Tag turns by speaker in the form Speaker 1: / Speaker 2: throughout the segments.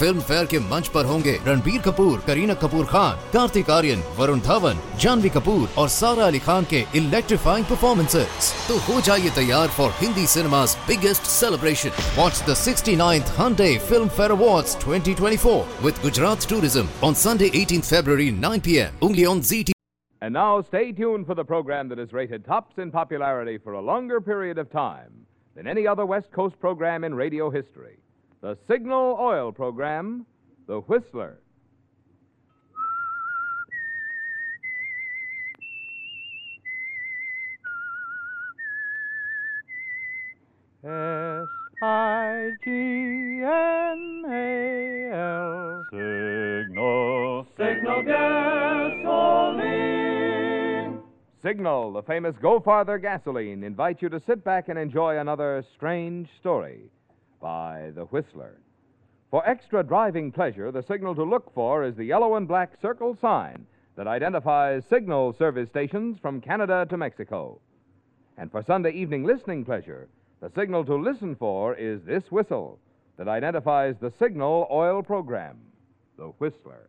Speaker 1: Film fair के मंच पर होंगे रणबीर कपूर करीना कपूर खान कार्तिक आर्यन वरुण धवन जानवी कपूर और सारा अली खान के इलेक्ट्रीफाइंग परफॉर्मेंसेस तो हो जाइए तैयार for Hindi cinema's biggest celebration. Watch the 69th Hyundai Film Fair Awards 2024 with Gujarat Tourism on Sunday 18th February 9 p.m. only on ZT.
Speaker 2: And now stay tuned for the program that is rated tops in popularity for a longer period of time than any other West Coast program in radio history. The Signal Oil program, The Whistler.
Speaker 3: S I G N A L. Signal. Signal gasoline.
Speaker 2: Signal, the famous Go Farther gasoline, invites you to sit back and enjoy another strange story by The Whistler. For extra driving pleasure, the signal to look for is the yellow and black circle sign that identifies signal service stations from Canada to Mexico. And for Sunday evening listening pleasure, the signal to listen for is this whistle that identifies the signal oil program, The Whistler.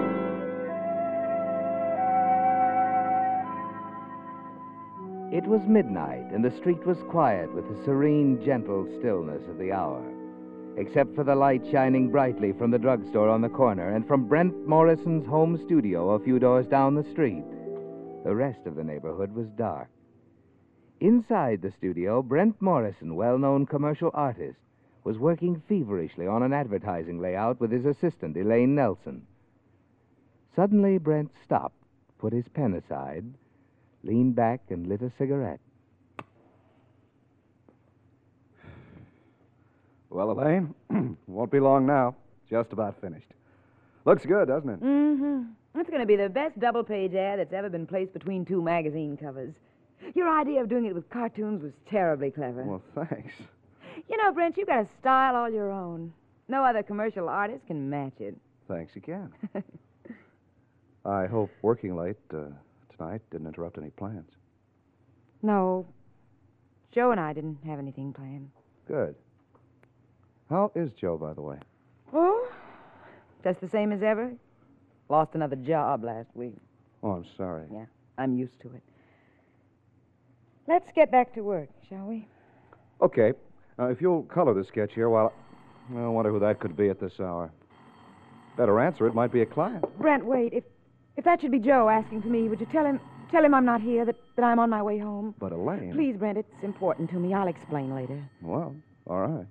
Speaker 4: It was midnight, and the street was quiet with the serene, gentle stillness of the hour, except for the light shining brightly from the drugstore on the corner and from Brent Morrison's home studio a few doors down the street. The rest of the neighborhood was dark. Inside the studio, Brent Morrison, well known commercial artist, was working feverishly on an advertising layout with his assistant, Elaine Nelson. Suddenly, Brent stopped, put his pen aside, leaned back, and lit a cigarette.
Speaker 5: Well, Elaine, won't be long now. Just about finished. Looks good, doesn't it?
Speaker 6: Mm-hmm. It's going to be the best double page ad that's ever been placed between two magazine covers. Your idea of doing it with cartoons was terribly clever.
Speaker 5: Well, thanks.
Speaker 6: You know, Brent, you've got a style all your own. No other commercial artist can match it.
Speaker 5: Thanks again. I hope working late uh, tonight didn't interrupt any plans.
Speaker 6: No. Joe and I didn't have anything planned.
Speaker 5: Good. How is Joe, by the way?
Speaker 6: Oh? Just the same as ever? Lost another job last week.
Speaker 5: Oh, I'm sorry.
Speaker 6: Yeah, I'm used to it. Let's get back to work, shall we?
Speaker 5: Okay. Uh, if you'll color the sketch here while. I wonder who that could be at this hour. Better answer, it might be a client.
Speaker 6: Brent, wait. If if that should be Joe asking for me, would you tell him tell him I'm not here, that, that I'm on my way home?
Speaker 5: But Elaine.
Speaker 6: Please, Brent, it's important to me. I'll explain later.
Speaker 5: Well, all right.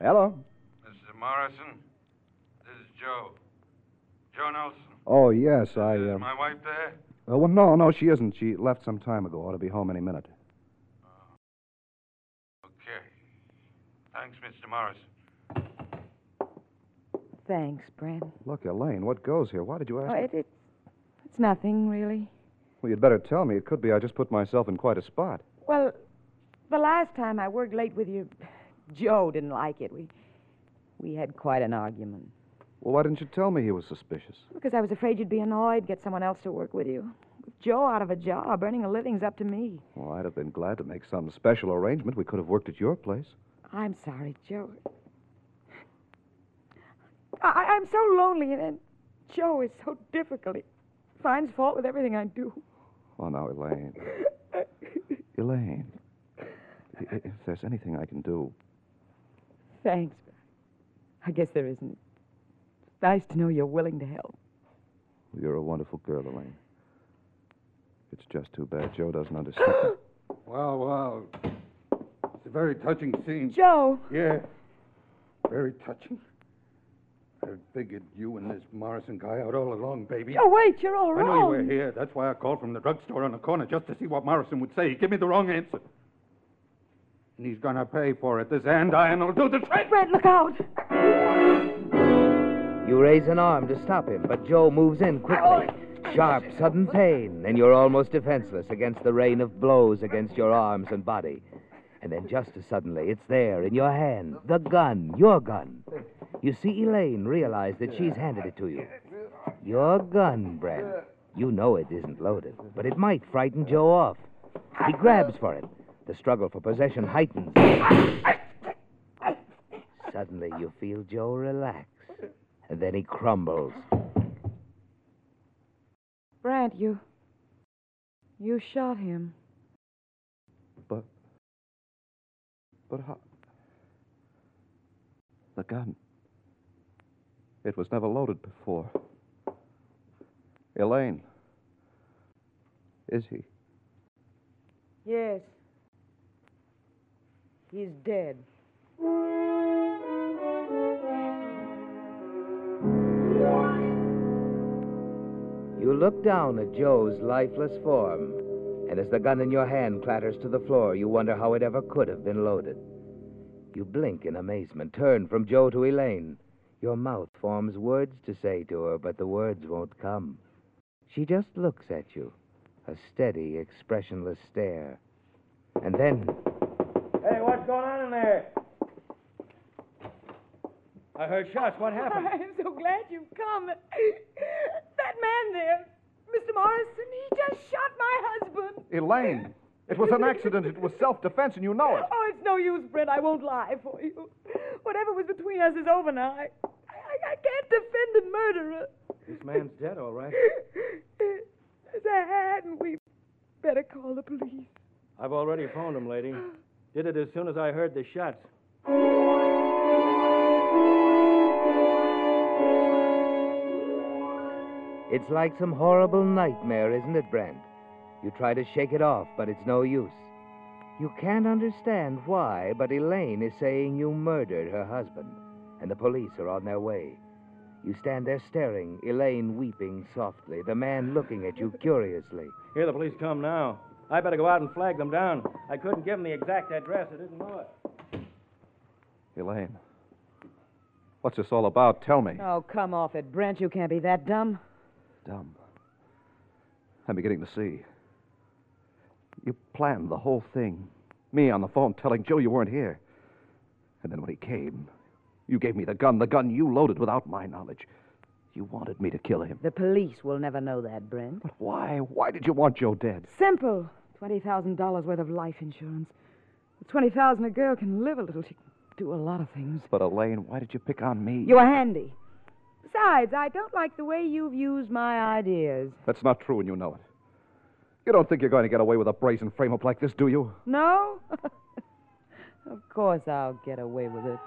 Speaker 5: Hello.
Speaker 7: Mr. Morrison, this is Joe. Joe Nelson.
Speaker 5: Oh, yes, I. Uh...
Speaker 7: Is my wife there?
Speaker 5: Uh, well, no, no, she isn't. She left some time ago. Ought to be home any minute.
Speaker 7: Okay. Thanks, Mr. Morrison.
Speaker 6: Thanks, Brent.
Speaker 5: Look, Elaine, what goes here? Why did you ask?
Speaker 6: Oh, it, it, it's nothing, really.
Speaker 5: Well, you'd better tell me. It could be I just put myself in quite a spot.
Speaker 6: Well, the last time I worked late with you, Joe didn't like it. We, we had quite an argument.
Speaker 5: Well, why didn't you tell me he was suspicious?
Speaker 6: Because I was afraid you'd be annoyed, get someone else to work with you. With Joe out of a job, earning a living's up to me.
Speaker 5: Well, I'd have been glad to make some special arrangement. We could have worked at your place.
Speaker 6: I'm sorry, Joe. I, I'm so lonely, and, and Joe is so difficult. He finds fault with everything I do.
Speaker 5: Oh, now, Elaine. Elaine. If there's anything I can do.
Speaker 6: Thanks. I guess there isn't. It's nice to know you're willing to help.
Speaker 5: You're a wonderful girl, Elaine. It's just too bad Joe doesn't understand.
Speaker 8: Wow, wow. It's a very touching scene.
Speaker 6: Joe!
Speaker 8: Yeah. Very touching. I figured you and this Morrison guy out all along, baby.
Speaker 6: Oh, wait, you're all
Speaker 8: I
Speaker 6: wrong.
Speaker 8: know you were here. That's why I called from the drugstore on the corner just to see what Morrison would say. He gave me the wrong answer. And he's gonna pay for it. This andiron will do the trick.
Speaker 6: Brent, look out!
Speaker 4: You raise an arm to stop him, but Joe moves in quickly. Oh. Sharp, sudden pain, and you're almost defenseless against the rain of blows against your arms and body. And then just as suddenly, it's there in your hand, the gun, your gun. You see Elaine realize that she's handed it to you. Your gun, Brent. You know it isn't loaded, but it might frighten Joe off. He grabs for it. The struggle for possession heightens. Suddenly, you feel Joe relax, and then he crumbles.
Speaker 6: Brent, you. You shot him.
Speaker 5: But. But how. The gun. It was never loaded before. Elaine. Is he?
Speaker 6: Yes. He's dead.
Speaker 4: You look down at Joe's lifeless form, and as the gun in your hand clatters to the floor, you wonder how it ever could have been loaded. You blink in amazement, turn from Joe to Elaine. Your mouth forms words to say to her, but the words won't come. She just looks at you, a steady, expressionless stare. And then,
Speaker 3: Hey, what's going on in there? I heard shots. What happened?
Speaker 6: I'm so glad you've come. That man there, Mr. Morrison, he just shot my husband.
Speaker 5: Elaine! It was an accident. It was self defense, and you know it.
Speaker 6: Oh, it's no use, Brent. I won't lie for you. Whatever was between us is over now. I, I, I can't defend a murderer.
Speaker 3: This man's dead, all right.
Speaker 6: Hadn't we better call the police?
Speaker 3: I've already phoned him, lady. Did it as soon as I heard the shots.
Speaker 4: it's like some horrible nightmare, isn't it, Brent? You try to shake it off, but it's no use. You can't understand why, but Elaine is saying you murdered her husband, and the police are on their way. You stand there staring, Elaine weeping softly, the man looking at you curiously.
Speaker 3: Here the police come now. I better go out and flag them down. I couldn't give them the exact address. I didn't know it.
Speaker 5: Elaine. What's this all about? Tell me.
Speaker 6: Oh, come off it, Brent. You can't be that dumb.
Speaker 5: Dumb. I'm beginning to see. You planned the whole thing. Me on the phone telling Joe you weren't here. And then when he came, you gave me the gun, the gun you loaded without my knowledge. You wanted me to kill him.
Speaker 6: The police will never know that, Brent.
Speaker 5: But why? Why did you want Joe dead?
Speaker 6: Simple. Twenty thousand dollars worth of life insurance. With twenty thousand, a girl can live a little. She can do a lot of things.
Speaker 5: But Elaine, why did you pick on me?
Speaker 6: You were handy. Besides, I don't like the way you've used my ideas.
Speaker 5: That's not true, and you know it. You don't think you're going to get away with a brazen frame up like this, do you?
Speaker 6: No? of course I'll get away with it.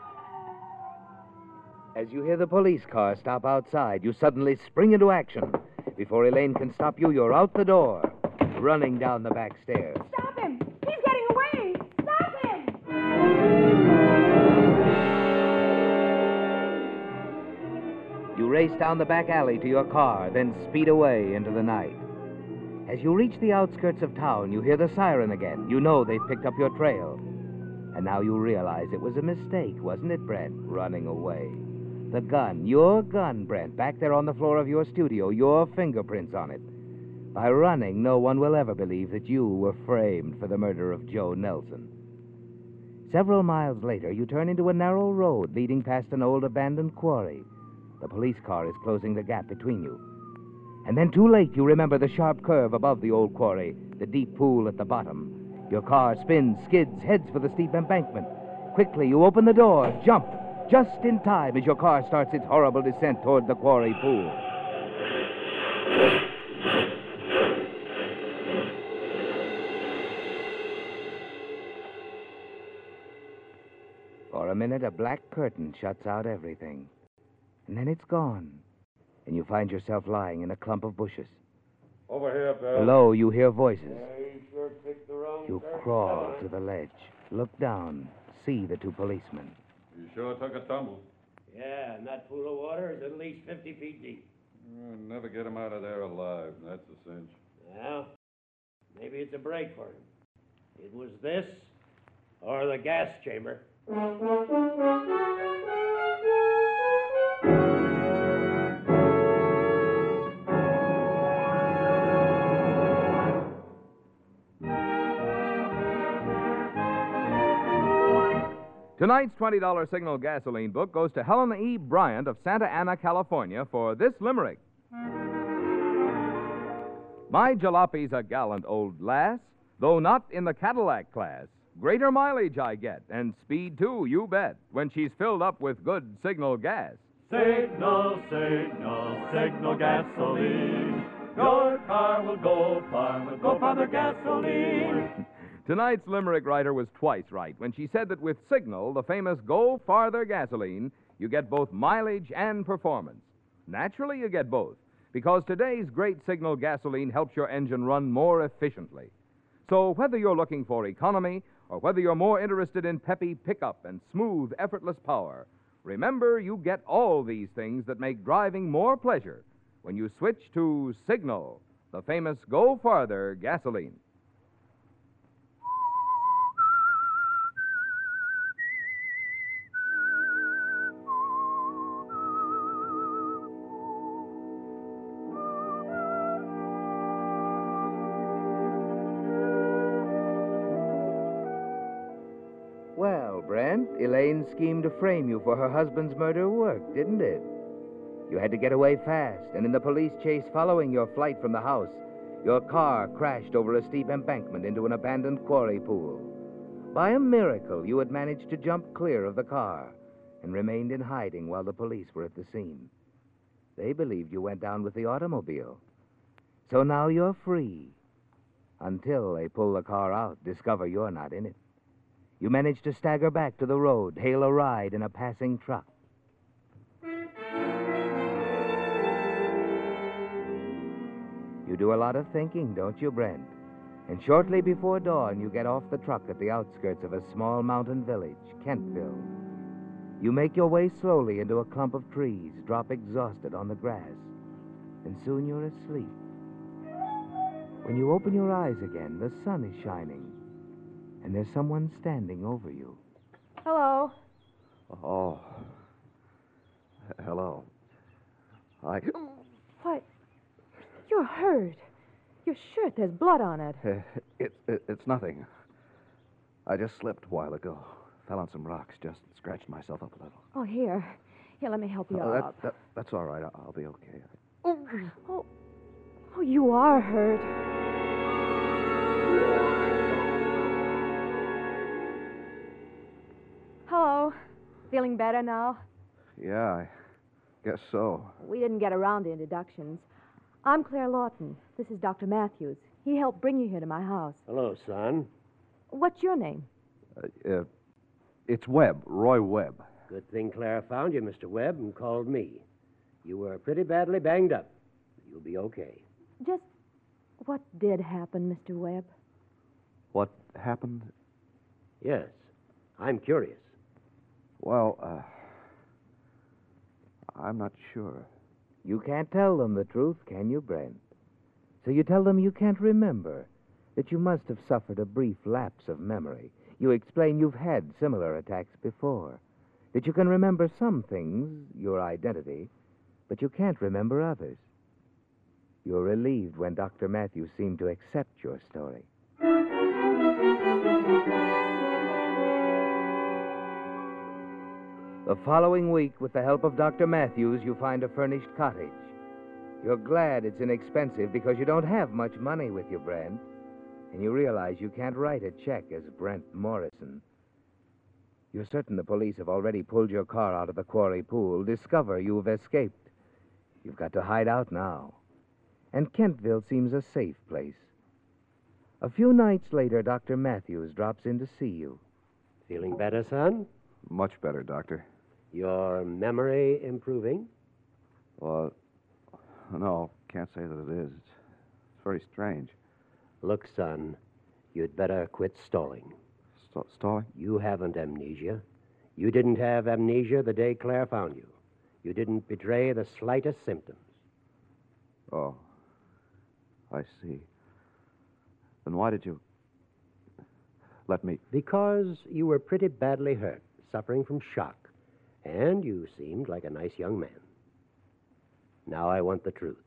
Speaker 4: As you hear the police car stop outside, you suddenly spring into action. Before Elaine can stop you, you're out the door, running down the back stairs.
Speaker 6: Stop him! He's getting away! Stop him!
Speaker 4: You race down the back alley to your car, then speed away into the night. As you reach the outskirts of town, you hear the siren again. You know they've picked up your trail. And now you realize it was a mistake, wasn't it, Brent? Running away. The gun, your gun, Brent, back there on the floor of your studio, your fingerprints on it. By running, no one will ever believe that you were framed for the murder of Joe Nelson. Several miles later, you turn into a narrow road leading past an old abandoned quarry. The police car is closing the gap between you. And then, too late, you remember the sharp curve above the old quarry, the deep pool at the bottom. Your car spins, skids, heads for the steep embankment. Quickly, you open the door, jump, just in time as your car starts its horrible descent toward the quarry pool. For a minute, a black curtain shuts out everything. And then it's gone. And you find yourself lying in a clump of bushes.
Speaker 8: Over here, Bill.
Speaker 4: Below, you hear voices.
Speaker 8: you sure picked the wrong
Speaker 4: You crawl to the ledge, look down, see the two policemen.
Speaker 8: You sure took a tumble.
Speaker 3: Yeah, and that pool of water is at least 50 feet deep.
Speaker 8: We'll never get him out of there alive. That's a cinch.
Speaker 3: Well, maybe it's a break for him. It was this or the gas chamber.
Speaker 2: Tonight's $20 Signal gasoline book goes to Helen E. Bryant of Santa Ana, California, for this limerick. My jalopy's a gallant old lass, though not in the Cadillac class. Greater mileage I get, and speed too, you bet, when she's filled up with good signal gas.
Speaker 9: Signal, signal, signal gasoline. Your car will go far with Go Farther gasoline.
Speaker 2: Tonight's limerick writer was twice right when she said that with Signal, the famous Go Farther gasoline, you get both mileage and performance. Naturally, you get both, because today's great Signal gasoline helps your engine run more efficiently. So, whether you're looking for economy or whether you're more interested in peppy pickup and smooth, effortless power, remember you get all these things that make driving more pleasure when you switch to Signal, the famous Go Farther gasoline.
Speaker 4: Elaine's scheme to frame you for her husband's murder worked, didn't it? You had to get away fast, and in the police chase following your flight from the house, your car crashed over a steep embankment into an abandoned quarry pool. By a miracle, you had managed to jump clear of the car and remained in hiding while the police were at the scene. They believed you went down with the automobile. So now you're free. Until they pull the car out, discover you're not in it. You manage to stagger back to the road, hail a ride in a passing truck. You do a lot of thinking, don't you, Brent? And shortly before dawn, you get off the truck at the outskirts of a small mountain village, Kentville. You make your way slowly into a clump of trees, drop exhausted on the grass, and soon you're asleep. When you open your eyes again, the sun is shining, and there's someone standing over you.
Speaker 10: Hello.
Speaker 5: Oh. Hello. I.
Speaker 10: What? You're hurt. Your shirt, there's blood on it.
Speaker 5: Uh, it, it, it's nothing. I just slipped a while ago. Fell on some rocks, just scratched myself up a little.
Speaker 10: Oh, here. Here, let me help you
Speaker 5: Oh,
Speaker 10: up.
Speaker 5: that, that's all right. I'll, I'll be okay.
Speaker 10: Oh. Oh. Oh, you are hurt. Feeling better now?
Speaker 5: Yeah, I guess so.
Speaker 10: We didn't get around to introductions. I'm Claire Lawton. This is Dr. Matthews. He helped bring you here to my house.
Speaker 3: Hello, son.
Speaker 10: What's your name?
Speaker 5: Uh, uh, it's Webb, Roy Webb.
Speaker 3: Good thing Clara found you, Mr. Webb, and called me. You were pretty badly banged up. You'll be okay.
Speaker 10: Just what did happen, Mr. Webb?
Speaker 5: What happened?
Speaker 3: Yes, I'm curious.
Speaker 5: Well, uh, I'm not sure.
Speaker 4: You can't tell them the truth, can you, Brent? So you tell them you can't remember, that you must have suffered a brief lapse of memory. You explain you've had similar attacks before, that you can remember some things, your identity, but you can't remember others. You're relieved when Dr. Matthews seemed to accept your story. The following week, with the help of Dr. Matthews, you find a furnished cottage. You're glad it's inexpensive because you don't have much money with you, Brent. And you realize you can't write a check as Brent Morrison. You're certain the police have already pulled your car out of the quarry pool, discover you've escaped. You've got to hide out now. And Kentville seems a safe place. A few nights later, Dr. Matthews drops in to see you.
Speaker 3: Feeling better, son?
Speaker 5: Much better, Doctor.
Speaker 3: Your memory improving?
Speaker 5: Well, No, can't say that it is. It's, it's very strange.
Speaker 11: Look, son, you'd better quit stalling.
Speaker 5: St- stalling?
Speaker 11: You haven't amnesia. You didn't have amnesia the day Claire found you. You didn't betray the slightest symptoms.
Speaker 5: Oh. I see. Then why did you. Let me.
Speaker 11: Because you were pretty badly hurt, suffering from shock, and you seemed like a nice young man. Now I want the truth.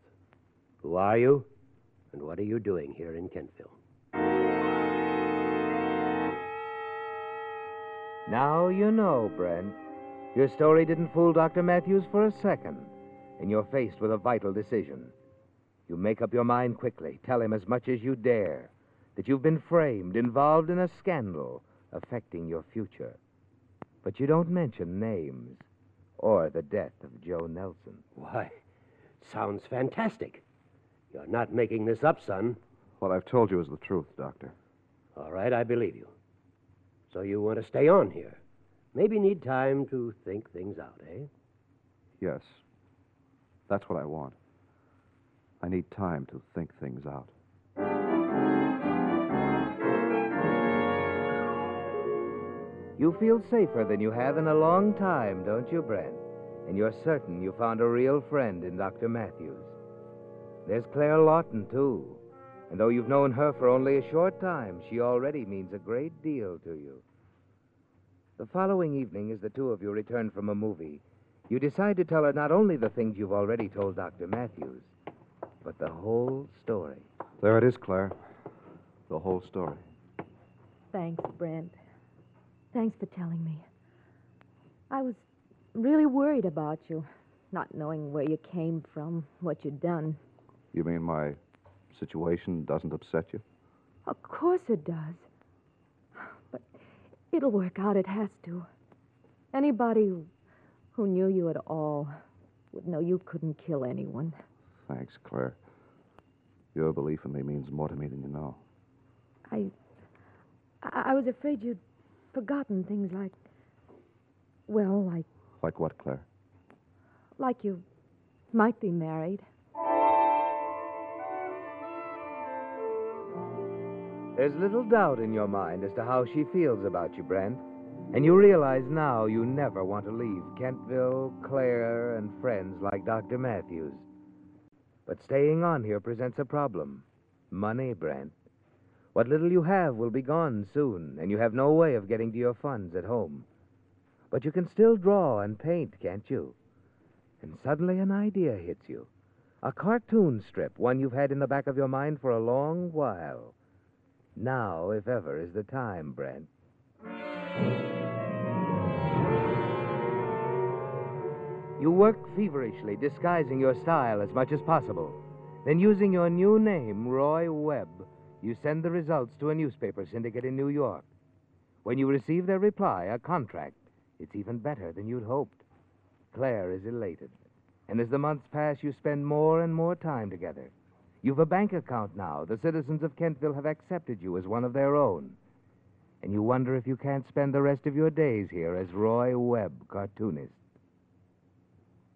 Speaker 11: Who are you, and what are you doing here in Kentville?
Speaker 4: Now you know, Brent. Your story didn't fool Dr. Matthews for a second, and you're faced with a vital decision. You make up your mind quickly. Tell him as much as you dare that you've been framed, involved in a scandal affecting your future. But you don't mention names or the death of Joe Nelson.
Speaker 11: Why, sounds fantastic. You're not making this up, son.
Speaker 5: What I've told you is the truth, Doctor.
Speaker 11: All right, I believe you. So you want to stay on here? Maybe need time to think things out, eh?
Speaker 5: Yes. That's what I want. I need time to think things out.
Speaker 4: You feel safer than you have in a long time, don't you, Brent? And you're certain you found a real friend in Dr. Matthews. There's Claire Lawton, too. And though you've known her for only a short time, she already means a great deal to you. The following evening, as the two of you return from a movie, you decide to tell her not only the things you've already told Dr. Matthews, but the whole story.
Speaker 5: There it is, Claire. The whole story.
Speaker 10: Thanks, Brent. Thanks for telling me. I was really worried about you, not knowing where you came from, what you'd done.
Speaker 5: You mean my situation doesn't upset you?
Speaker 10: Of course it does. But it'll work out. It has to. Anybody who, knew you at all would know you couldn't kill anyone.
Speaker 5: Thanks, Claire. Your belief in me means more to me than you know.
Speaker 10: I, I was afraid you'd forgotten things like. Well, like.
Speaker 5: Like what, Claire?
Speaker 10: Like you might be married.
Speaker 4: There's little doubt in your mind as to how she feels about you, Brent. And you realize now you never want to leave Kentville, Claire, and friends like Dr. Matthews. But staying on here presents a problem. Money, Brent. What little you have will be gone soon, and you have no way of getting to your funds at home. But you can still draw and paint, can't you? And suddenly an idea hits you. A cartoon strip, one you've had in the back of your mind for a long while. Now, if ever, is the time, Brent. You work feverishly, disguising your style as much as possible. Then, using your new name, Roy Webb, you send the results to a newspaper syndicate in New York. When you receive their reply, a contract, it's even better than you'd hoped. Claire is elated. And as the months pass, you spend more and more time together. You've a bank account now. The citizens of Kentville have accepted you as one of their own. And you wonder if you can't spend the rest of your days here as Roy Webb, cartoonist.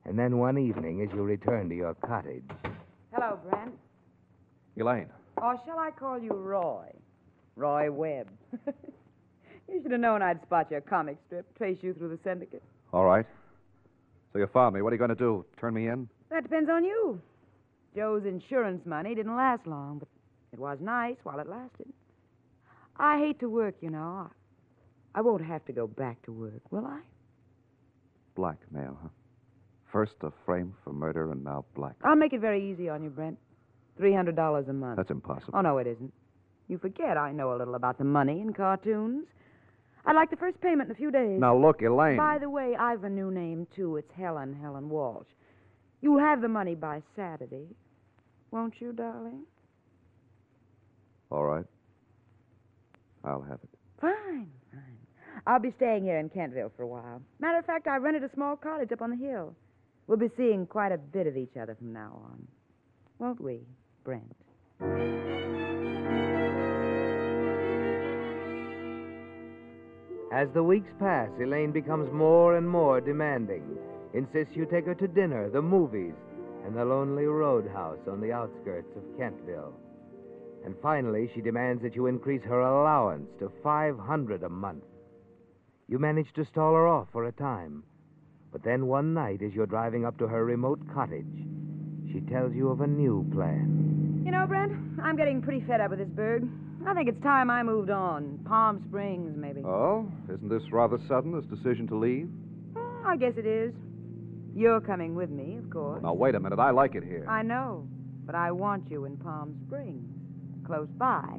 Speaker 4: And then one evening, as you return to your cottage,
Speaker 6: Hello, Brent.
Speaker 5: Elaine.
Speaker 6: Or shall I call you Roy? Roy Webb. you should have known I'd spot your comic strip, trace you through the syndicate.
Speaker 5: All right. So you found me. What are you going to do? Turn me in?
Speaker 6: That depends on you. Joe's insurance money didn't last long, but it was nice while it lasted. I hate to work, you know. I won't have to go back to work, will I?
Speaker 5: Blackmail, huh? First a frame for murder, and now blackmail.
Speaker 6: I'll make it very easy on you, Brent. $300 a month.
Speaker 5: That's impossible.
Speaker 6: Oh, no, it isn't. You forget I know a little about the money in cartoons. I'd like the first payment in a few days.
Speaker 5: Now, look, Elaine.
Speaker 6: By the way, I've a new name, too. It's Helen, Helen Walsh. You'll have the money by Saturday. Won't you, darling?
Speaker 5: All right. I'll have it.
Speaker 6: Fine, fine. I'll be staying here in Kentville for a while. Matter of fact, I rented a small cottage up on the hill. We'll be seeing quite a bit of each other from now on. Won't we, Brent?
Speaker 4: As the weeks pass, Elaine becomes more and more demanding. Insists you take her to dinner, the movies, and the lonely roadhouse on the outskirts of Kentville. And finally, she demands that you increase her allowance to 500 a month. You manage to stall her off for a time. But then one night, as you're driving up to her remote cottage, she tells you of a new plan.
Speaker 6: You know, Brent, I'm getting pretty fed up with this burg. I think it's time I moved on. Palm Springs, maybe.
Speaker 5: Oh? Isn't this rather sudden, this decision to leave?
Speaker 6: Mm, I guess it is. You're coming with me, of course.
Speaker 5: Now, wait a minute. I like it here.
Speaker 6: I know, but I want you in Palm Springs, close by.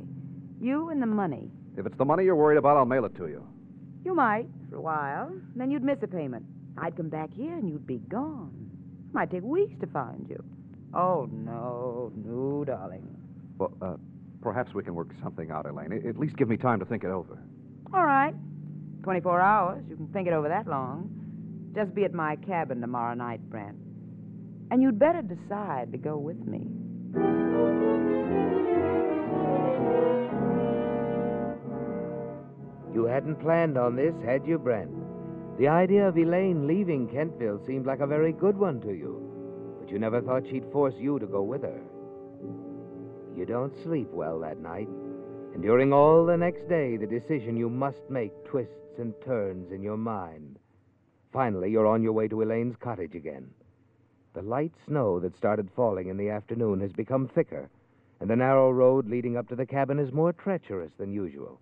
Speaker 6: You and the money.
Speaker 5: If it's the money you're worried about, I'll mail it to you.
Speaker 6: You might, for a while. Then you'd miss a payment. I'd come back here and you'd be gone. It might take weeks to find you. Oh, no, no, darling.
Speaker 5: Well, uh, perhaps we can work something out, Elaine. At least give me time to think it over.
Speaker 6: All right. 24 hours. You can think it over that long. Just be at my cabin tomorrow night, Brent. And you'd better decide to go with me.
Speaker 4: You hadn't planned on this, had you, Brent? The idea of Elaine leaving Kentville seemed like a very good one to you, but you never thought she'd force you to go with her. You don't sleep well that night, and during all the next day, the decision you must make twists and turns in your mind. Finally, you're on your way to Elaine's cottage again. The light snow that started falling in the afternoon has become thicker, and the narrow road leading up to the cabin is more treacherous than usual.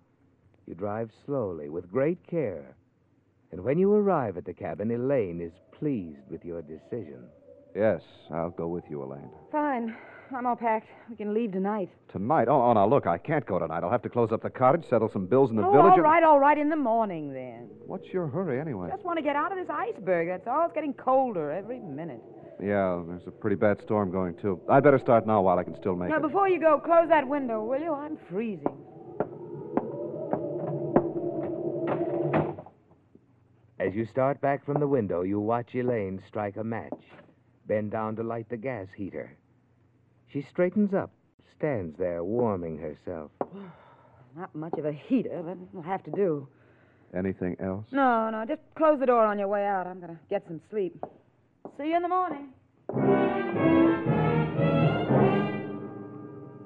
Speaker 4: You drive slowly, with great care, and when you arrive at the cabin, Elaine is pleased with your decision.
Speaker 5: Yes, I'll go with you, Elaine.
Speaker 6: Fine. I'm all packed. We can leave tonight.
Speaker 5: Tonight? Oh, oh, now look, I can't go tonight. I'll have to close up the cottage, settle some bills in the
Speaker 6: oh,
Speaker 5: village.
Speaker 6: all
Speaker 5: and-
Speaker 6: right, all right. In the morning, then.
Speaker 5: What's your hurry, anyway?
Speaker 6: Just want to get out of this iceberg. That's all. It's getting colder every minute.
Speaker 5: Yeah, there's a pretty bad storm going, too. I'd better start now while I can still make
Speaker 6: Now,
Speaker 5: it.
Speaker 6: Now before you go, close that window, will you? I'm freezing.
Speaker 4: As you start back from the window, you watch Elaine strike a match, bend down to light the gas heater. She straightens up, stands there warming herself.
Speaker 6: Not much of a heater, but it'll have to do.
Speaker 5: Anything else?
Speaker 6: No, no, just close the door on your way out. I'm going to get some sleep. See you in the morning.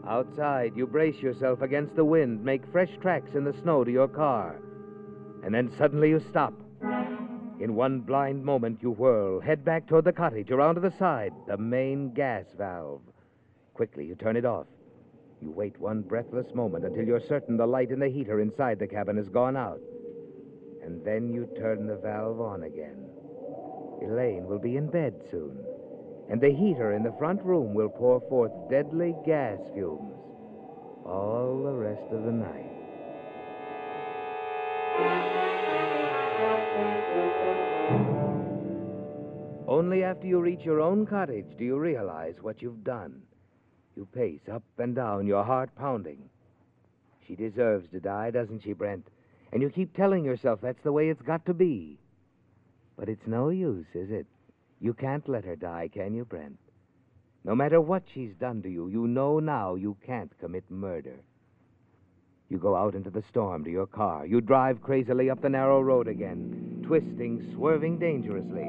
Speaker 4: Outside, you brace yourself against the wind, make fresh tracks in the snow to your car. And then suddenly you stop. In one blind moment, you whirl, head back toward the cottage, around to the side, the main gas valve. Quickly, you turn it off. You wait one breathless moment until you're certain the light in the heater inside the cabin has gone out. And then you turn the valve on again. Elaine will be in bed soon, and the heater in the front room will pour forth deadly gas fumes all the rest of the night. Only after you reach your own cottage do you realize what you've done. You pace up and down, your heart pounding. She deserves to die, doesn't she, Brent? And you keep telling yourself that's the way it's got to be. But it's no use, is it? You can't let her die, can you, Brent? No matter what she's done to you, you know now you can't commit murder. You go out into the storm to your car. You drive crazily up the narrow road again, twisting, swerving dangerously.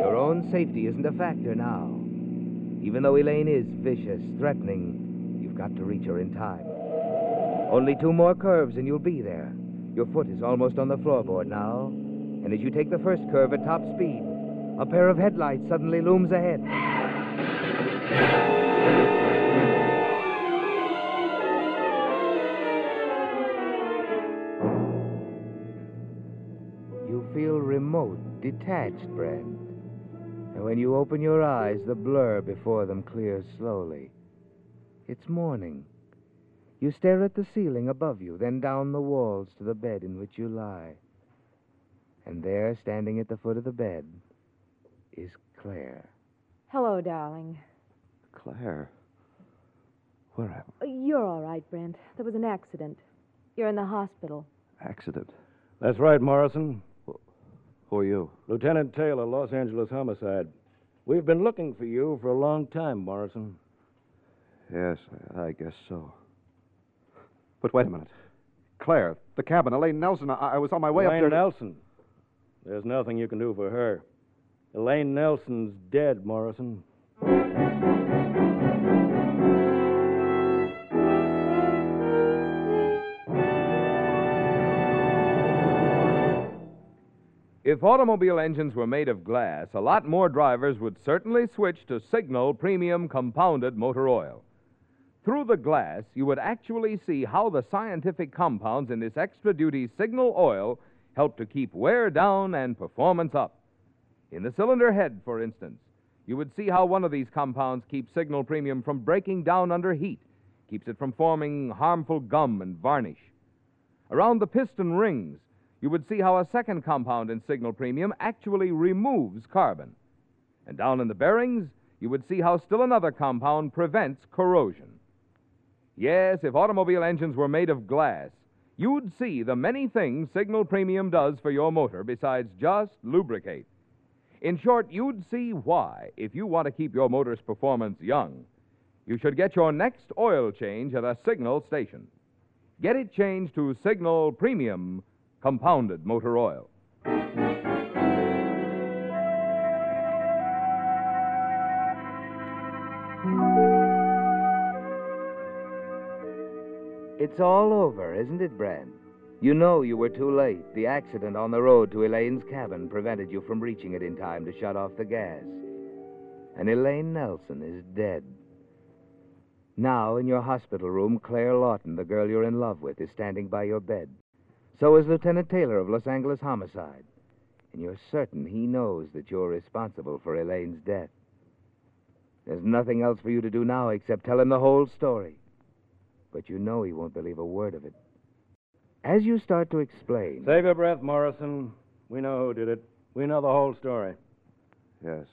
Speaker 4: Your own safety isn't a factor now. Even though Elaine is vicious, threatening, you've got to reach her in time. Only two more curves and you'll be there. Your foot is almost on the floorboard now. And as you take the first curve at top speed, a pair of headlights suddenly looms ahead. Remote, detached, Brent. And when you open your eyes, the blur before them clears slowly. It's morning. You stare at the ceiling above you, then down the walls to the bed in which you lie. And there, standing at the foot of the bed, is Claire.
Speaker 10: Hello, darling.
Speaker 5: Claire. Where am
Speaker 10: Uh, You're all right, Brent. There was an accident. You're in the hospital.
Speaker 5: Accident.
Speaker 12: That's right, Morrison.
Speaker 5: Who are you?
Speaker 12: Lieutenant Taylor, Los Angeles Homicide. We've been looking for you for a long time, Morrison.
Speaker 5: Yes, I, guess so. But wait a minute. Claire, the cabin, Elaine Nelson. I, I was on my way
Speaker 12: Elaine
Speaker 5: up there. to-
Speaker 12: Nelson. There's nothing you can do for her. Elaine Nelson's dead, Morrison.
Speaker 2: If automobile engines were made of glass, a lot more drivers would certainly switch to Signal Premium Compounded Motor Oil. Through the glass, you would actually see how the scientific compounds in this extra duty Signal oil help to keep wear down and performance up. In the cylinder head, for instance, you would see how one of these compounds keeps Signal Premium from breaking down under heat, keeps it from forming harmful gum and varnish. Around the piston rings, you would see how a second compound in Signal Premium actually removes carbon. And down in the bearings, you would see how still another compound prevents corrosion. Yes, if automobile engines were made of glass, you'd see the many things Signal Premium does for your motor besides just lubricate. In short, you'd see why, if you want to keep your motor's performance young, you should get your next oil change at a Signal station. Get it changed to Signal Premium Compounded Motor Oil.
Speaker 4: It's all over, isn't it, Brent? You know you were too late. The accident on the road to Elaine's cabin prevented you from reaching it in time to shut off the gas. And Elaine Nelson is dead. Now, in your hospital room, Claire Lawton, the girl you're in love with, is standing by your bed. So is Lieutenant Taylor of Los Angeles Homicide. And you're certain he knows that you're responsible for Elaine's death. There's nothing else for you to do now except tell him the whole story. But you know he won't believe a word of it. As you start to explain.
Speaker 12: Save your breath, Morrison. We know who did it. We know the whole story.
Speaker 5: Yes.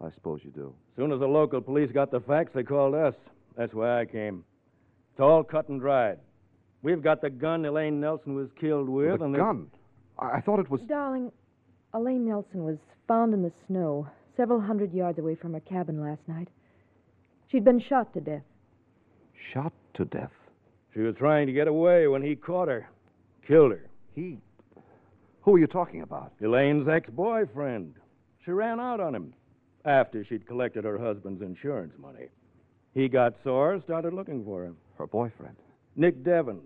Speaker 5: I suppose you do.
Speaker 12: As soon as the local police got the facts, they called us. That's why I came. It's all cut and dried. We've got the gun Elaine Nelson was killed with.
Speaker 5: the
Speaker 12: and
Speaker 5: gun? I, I thought it was.
Speaker 10: Darling, Elaine Nelson was found in the snow several hundred yards away from her cabin last night. She'd been shot to death.
Speaker 5: Shot to death.
Speaker 12: She was trying to get away when he caught her. Killed her.
Speaker 5: He. Who are you talking about?
Speaker 12: Elaine's ex boyfriend. She ran out on him after she'd collected her husband's insurance money. He got sore, started looking for him.
Speaker 5: Her boyfriend.
Speaker 12: Nick Devons,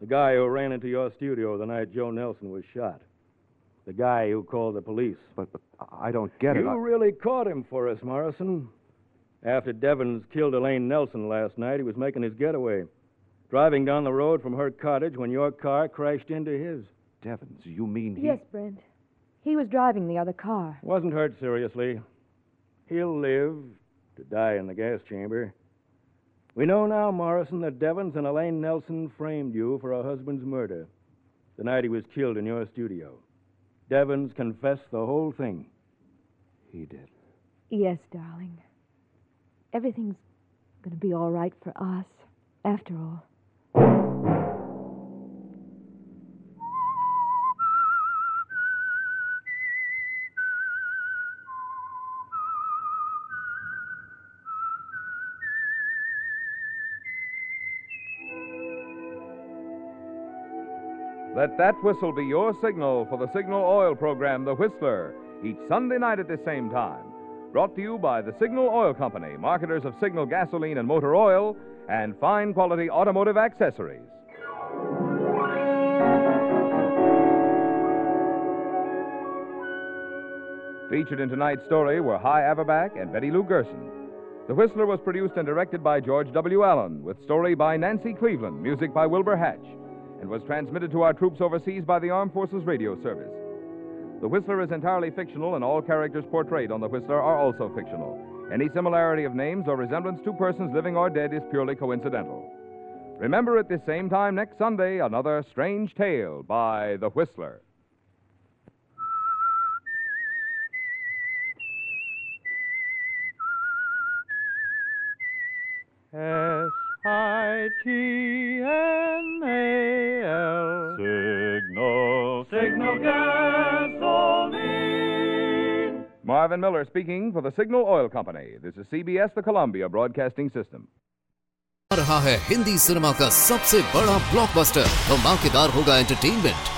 Speaker 12: the guy who ran into your studio the night Joe Nelson was shot. The guy who called the police.
Speaker 5: But, but I don't get it.
Speaker 12: You
Speaker 5: I-
Speaker 12: really caught him for us, Morrison. After Devons killed Elaine Nelson last night, he was making his getaway. Driving down the road from her cottage when your car crashed into his.
Speaker 5: Devons, you mean he.
Speaker 10: Yes, Brent. He was driving the other car.
Speaker 12: Wasn't hurt seriously. He'll live to die in the gas chamber. We know now, Morrison, that Devons and Elaine Nelson framed you for her husband's murder the night he was killed in your studio. Devons confessed the whole thing.
Speaker 5: He did.
Speaker 10: Yes, darling. Everything's going to be all right for us, after all.
Speaker 2: Let that whistle be your signal for the Signal Oil program, The Whistler, each Sunday night at the same time. Brought to you by the Signal Oil Company, marketers of Signal gasoline and motor oil, and fine quality automotive accessories. Featured in tonight's story were Hy Averback and Betty Lou Gerson. The Whistler was produced and directed by George W. Allen, with story by Nancy Cleveland, music by Wilbur Hatch, and was transmitted to our troops overseas by the Armed Forces Radio Service. The Whistler is entirely fictional, and all characters portrayed on The Whistler are also fictional. Any similarity of names or resemblance to persons living or dead is purely coincidental. Remember at this same time next Sunday, another strange tale by The Whistler.
Speaker 9: S I G N A L. Signal, signal gasoline.
Speaker 2: Marvin Miller speaking for the Signal Oil Company. This is CBS, the Columbia Broadcasting System.
Speaker 1: रहा है Hindi cinema का सबसे बड़ा blockbuster धमाकेदार होगा entertainment